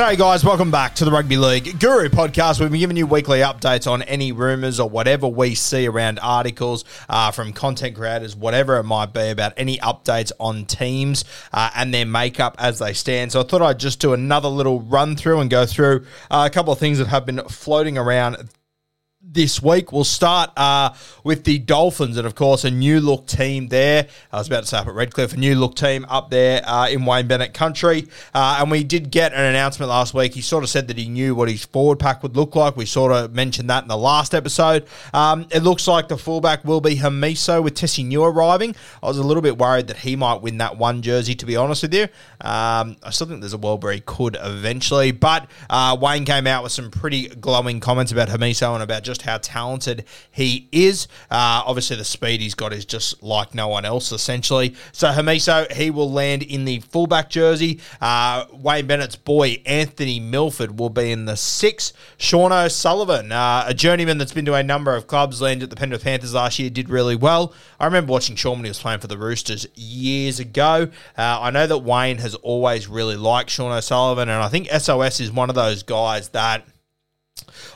G'day, guys. Welcome back to the Rugby League Guru podcast. We've been giving you weekly updates on any rumours or whatever we see around articles uh, from content creators, whatever it might be, about any updates on teams uh, and their makeup as they stand. So I thought I'd just do another little run through and go through uh, a couple of things that have been floating around this week. We'll start uh, with the Dolphins, and of course, a new look team there. I was about to say up at Redcliffe, a new look team up there uh, in Wayne Bennett country. Uh, and we did get an announcement last week. He sort of said that he knew what his forward pack would look like. We sort of mentioned that in the last episode. Um, it looks like the fullback will be Hamiso with Tesi Niu arriving. I was a little bit worried that he might win that one jersey, to be honest with you. Um, I still think there's a world where he could eventually. But uh, Wayne came out with some pretty glowing comments about Hamiso and about just how talented he is. Uh, obviously, the speed he's got is just like no one else, essentially. So, Hamiso, he will land in the fullback jersey. Uh, Wayne Bennett's boy, Anthony Milford, will be in the six. Sean O'Sullivan, uh, a journeyman that's been to a number of clubs, landed at the Penrith Panthers last year, did really well. I remember watching Sean when he was playing for the Roosters years ago. Uh, I know that Wayne has always really liked Sean O'Sullivan, and I think SOS is one of those guys that.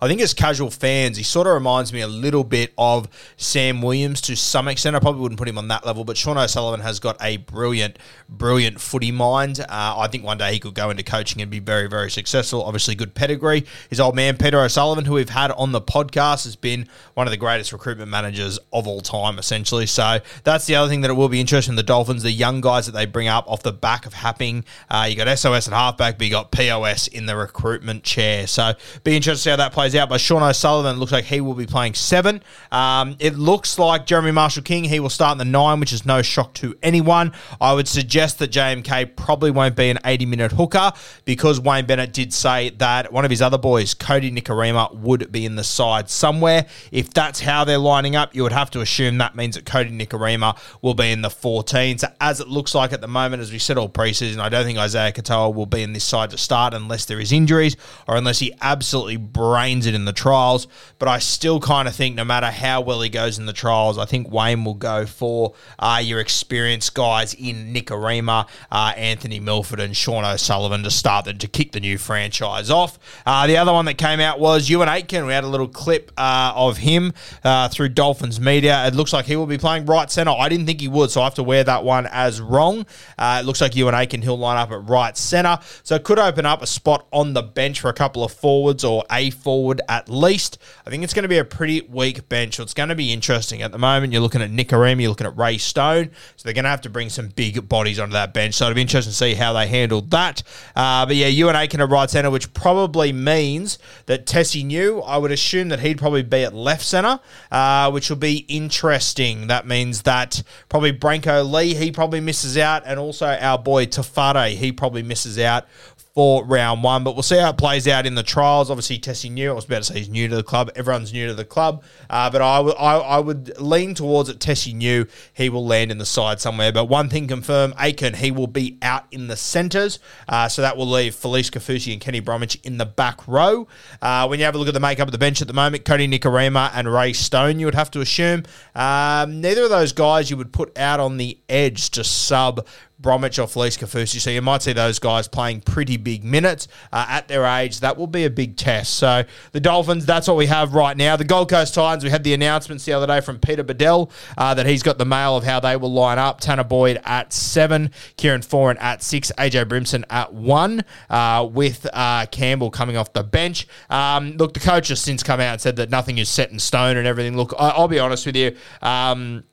I think as casual fans, he sort of reminds me a little bit of Sam Williams to some extent. I probably wouldn't put him on that level, but Sean O'Sullivan has got a brilliant, brilliant footy mind. Uh, I think one day he could go into coaching and be very, very successful. Obviously, good pedigree. His old man, Peter O'Sullivan, who we've had on the podcast, has been one of the greatest recruitment managers of all time, essentially. So that's the other thing that it will be interesting. The Dolphins, the young guys that they bring up off the back of Happing. Uh, you got SOS at halfback, but you got POS in the recruitment chair. So be interested to see how that plays out. But Sean O'Sullivan looks like he will be playing seven. Um, it looks like Jeremy Marshall King, he will start in the nine, which is no shock to anyone. I would suggest that JMK probably won't be an 80 minute hooker because Wayne Bennett did say that one of his other boys, Cody Nikorima, would be in the side somewhere. If that's how they're lining up, you would have to assume that means that Cody Nikorima will be in the 14. So as it looks like at the moment, as we said all preseason, I don't think Isaiah Katoa will be in this side to start unless there is injuries or unless he absolutely brains it in the trials. But I still kind of think no matter how well he goes in the trials, I think Wayne will go for uh, your experienced guys in Nikorima, uh, Anthony Milford, and Sean O'Sullivan to start to kick the new franchise off. Uh, the other one that came out was Euan Aitken. We had a little clip uh, of him uh, through Dolphins media. It looks like he will be playing right centre. I didn't think he would, so I have to wear that one as wrong. Uh, it looks like Euan Aitken, he'll line up at right centre. So it could open up a spot on the bench for a couple of forwards or a forward at least. I think it's going to be a pretty weak bench. So it's going to be interesting. At the moment, you're looking at Nikorima, you're looking at Ray Stone. So they're going to have to bring some big bodies onto that bench. So it'll be interesting to see how they handle that. Uh, but yeah, Euan Aitken at right centre, which probably means that Tesi Niu, I would assume that he'd probably be at left centre, uh, which will be interesting. That means that probably Brenko Lee, he probably misses out. And also our boy Tafare, he probably misses out for round one. But we'll see how it plays out in the trials. Obviously, Tesi Niu. I was about to say he's new to the club. Everyone's new to the club. Uh, but I, w- I, I would lean towards it. Tesi Niu. He will land in the side somewhere. But one thing confirmed, Aitken, he will be out in the centres. Uh, so that will leave Felise Kaufusi and Kenny Bromwich in the back row. Uh, when you have a look at the makeup of the bench at the moment, Cody Nikorima and Ray Stone, you would have to assume. Um, neither of those guys you would put out on the edge to sub Bromwich or Felise Kaufusi. So you might see those guys playing pretty big minutes uh, at their age. That will be a big test. So the Dolphins, that's what we have right now. The Gold Coast Titans, we had the announcements the other day from Peter Badel uh, that he's got the mail of how they will line up. Tanah Boyd at seven, Kieran Foran at six, AJ Brimson at one, uh, with uh, Campbell coming off the bench. Um, look, the coach has since come out and said that nothing is set in stone and everything. Look, I, will be honest with you. Um,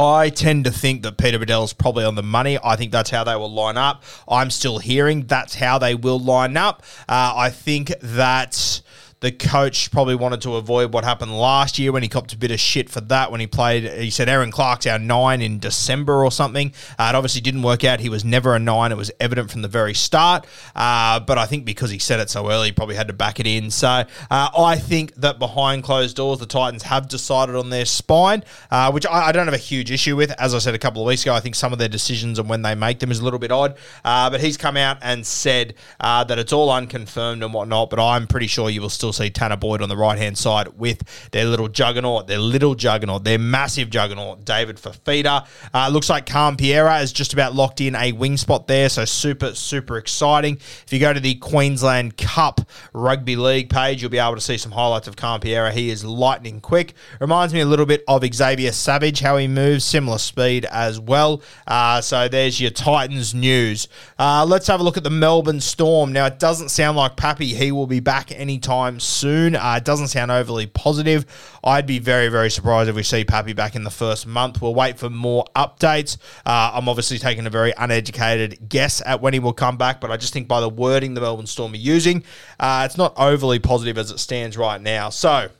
I tend to think that Peter Badel is probably on the money. I think that's how they will line up. I'm still hearing that's how they will line up. Uh, I think that the coach probably wanted to avoid what happened last year when he copped a bit of shit for that when he played. He said Erin Clark's our nine in December or something. Uh, it obviously didn't work out. He was never a nine. It was evident from the very start. Uh, but I think because he said it so early, he probably had to back it in. So uh, I think that behind closed doors, the Titans have decided on their spine, uh, which I, I, don't have a huge issue with. As I said a couple of weeks ago, I think some of their decisions and when they make them is a little bit odd. Uh, but he's come out and said uh, that it's all unconfirmed and whatnot. But I'm pretty sure you will still still see Tanah Boyd on the right hand side with their little juggernaut, their little juggernaut, their massive juggernaut, David Fifita. Uh, looks like Cam Piera is just about locked in a wing spot there, so super, super exciting. If you go to the Queensland Cup Rugby League page, you'll be able to see some highlights of Cam Piera. He is lightning quick. Reminds me a little bit of Xavier Savage, how he moves, similar speed as well. Uh, so there's your Titans news. Uh, let's have a look at the Melbourne Storm. Now, it doesn't sound like Pappy, he will be back anytime soon. Uh, it doesn't sound overly positive. I'd be very, very surprised if we see Pappy back in the first month. We'll wait for more updates. Uh, I'm obviously taking a very uneducated guess at when he will come back, but I just think by the wording the Melbourne Storm are using, uh, it's not overly positive as it stands right now. So,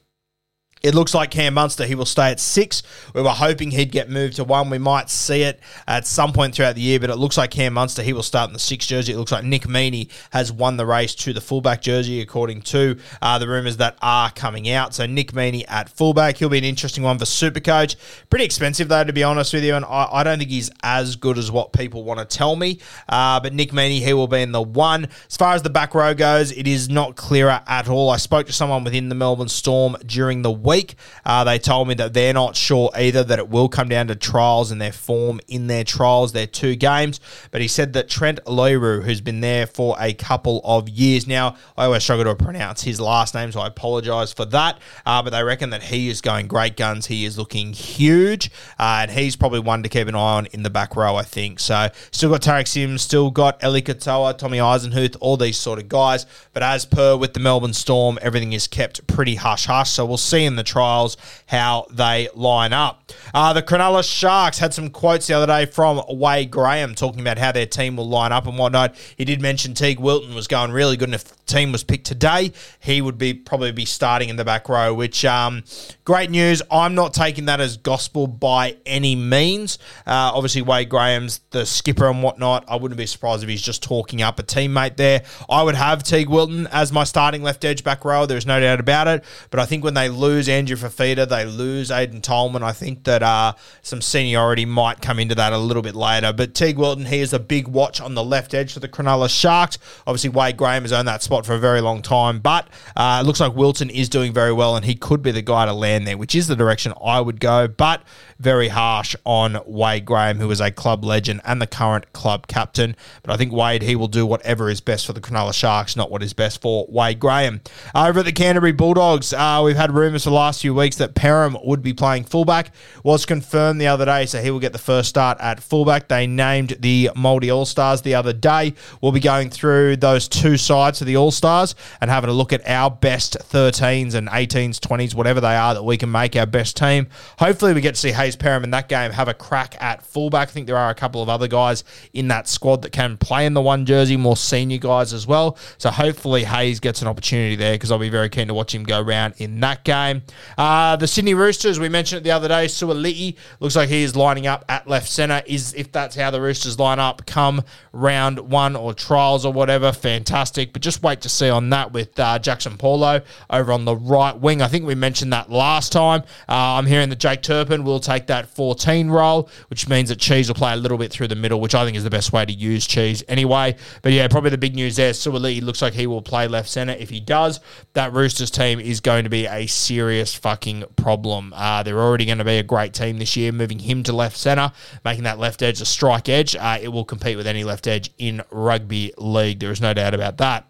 it looks like Cam Munster, he will stay at six. We were hoping he'd get moved to one. We might see it at some point throughout the year, but it looks like Cam Munster, he will start in the six jersey. It looks like Nick Meaney has won the race to the fullback jersey, according to uh, the rumours that are coming out. So Nick Meaney at fullback. He'll be an interesting one for Supercoach. Pretty expensive, though, to be honest with you, and I, I don't think he's as good as what people want to tell me. Uh, but Nick Meaney, he will be in the one. As far as the back row goes, it is not clearer at all. I spoke to someone within the Melbourne Storm during the week. Uh, they told me that they're not sure either that it will come down to trials and their form in their trials, their two games. But he said that Trent Loiero, who's been there for a couple of years now, I always struggle to pronounce his last name, so I apologise for that. Uh, but they reckon that he is going great guns. He is looking huge, uh, and he's probably one to keep an eye on in the back row, I think. So still got Tariq Sims, still got Eli Katoa, Tommy Eisenhuth, all these sort of guys. But as per with the Melbourne Storm, everything is kept pretty hush hush. So we'll see in the trials how they line up. Uh, the Cronulla Sharks had some quotes the other day from Wade Graham talking about how their team will line up and whatnot. He did mention Teig Wilton was going really good, and if the team was picked today, he would be probably be starting in the back row. Which um, great news. I'm not taking that as gospel by any means. Uh, obviously, Wade Graham's the skipper and whatnot. I wouldn't be surprised if he's just talking up a teammate there. I would have Teig Wilton as my starting left edge back row. There's no doubt about it. But I think when they lose Andrew Fifita, they lose Aiden Tolman. I think that uh, some seniority might come into that a little bit later. But Teig Wilton, he is a big watch on the left edge for the Cronulla Sharks. Obviously, Wade Graham has owned that spot for a very long time, but uh, it looks like Wilton is doing very well, and he could be the guy to land there, which is the direction I would go. But very harsh on Wade Graham, who is a club legend and the current club captain. But I think Wade, he will do whatever is best for the Cronulla Sharks, not what is best for Wade Graham. Over at the Canterbury Bulldogs, uh, we've had rumours for the last few weeks that Perham would be playing fullback. Was confirmed the other day, so he will get the first start at fullback. They named the Maori All Stars the other day. We'll be going through those two sides. So the All All Stars and having a look at our best 13s and 18s, 20s, whatever they are that we can make our best team. Hopefully, we get to see Hayze Perham in that game have a crack at fullback. I think there are a couple of other guys in that squad that can play in the one jersey, more senior guys as well. So hopefully, Hayze gets an opportunity there because I'll be very keen to watch him go around in that game. Uh, the Sydney Roosters, we mentioned it the other day, Suaalii looks like he is lining up at left centre. Is if that's how the Roosters line up come round one or trials or whatever, fantastic. But just wait to see on that with uh, Jaxson Paulo over on the right wing. I think we mentioned that last time. Uh, I'm hearing that Jake Turpin will take that 14 role, which means that Cheese will play a little bit through the middle, which I think is the best way to use Cheese anyway. But yeah, probably the big news there. Suaalii looks like he will play left centre. If he does, that Roosters team is going to be a serious fucking problem. Uh, they're already going to be a great team this year. Moving him to left centre, making that left edge a strike edge, uh, it will compete with any left edge in rugby league. There is no doubt about that.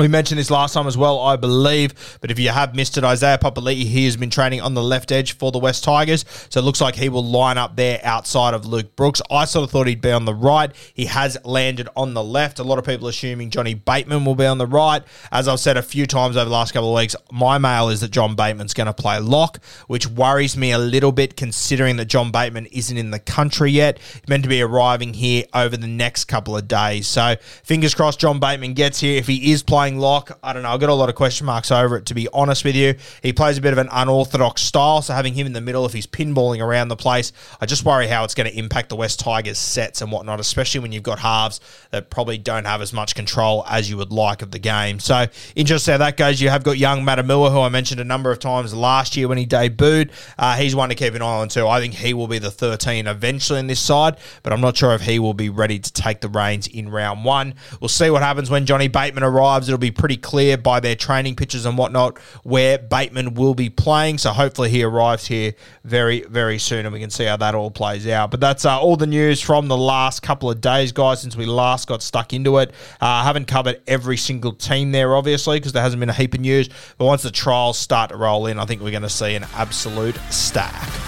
We mentioned this last time as well, I believe. But if you have missed it, Isaiah Papali'i, he has been training on the left edge for the West Tigers. So it looks like he will line up there outside of Luke Brooks. I sort of thought he'd be on the right. He has landed on the left. A lot of people assuming Johnny Bateman will be on the right. As I've said a few times over the last couple of weeks, my mail is that John Bateman's going to play lock, which worries me a little bit considering that John Bateman isn't in the country yet. He's meant to be arriving here over the next couple of days. So fingers crossed John Bateman gets here. If he is playing lock. I don't know. I've got a lot of question marks over it, to be honest with you. He plays a bit of an unorthodox style, so having him in the middle, if he's pinballing around the place, I just worry how it's going to impact the West Tigers sets and whatnot, especially when you've got halves that probably don't have as much control as you would like of the game. So, interesting how that goes. You have got young Matamua, who I mentioned a number of times last year when he debuted. Uh, he's one to keep an eye on, too. I think he will be the 13 eventually in this side, but I'm not sure if he will be ready to take the reins in round one. We'll see what happens when Johnny Bateman arrives. It'll be pretty clear by their training pitches and whatnot where Bateman will be playing. So hopefully he arrives here very, very soon and we can see how that all plays out. But that's uh, all the news from the last couple of days, guys, since we last got stuck into it. Uh, I haven't covered every single team there, obviously, because there hasn't been a heap of news. But once the trials start to roll in, I think we're going to see an absolute stack.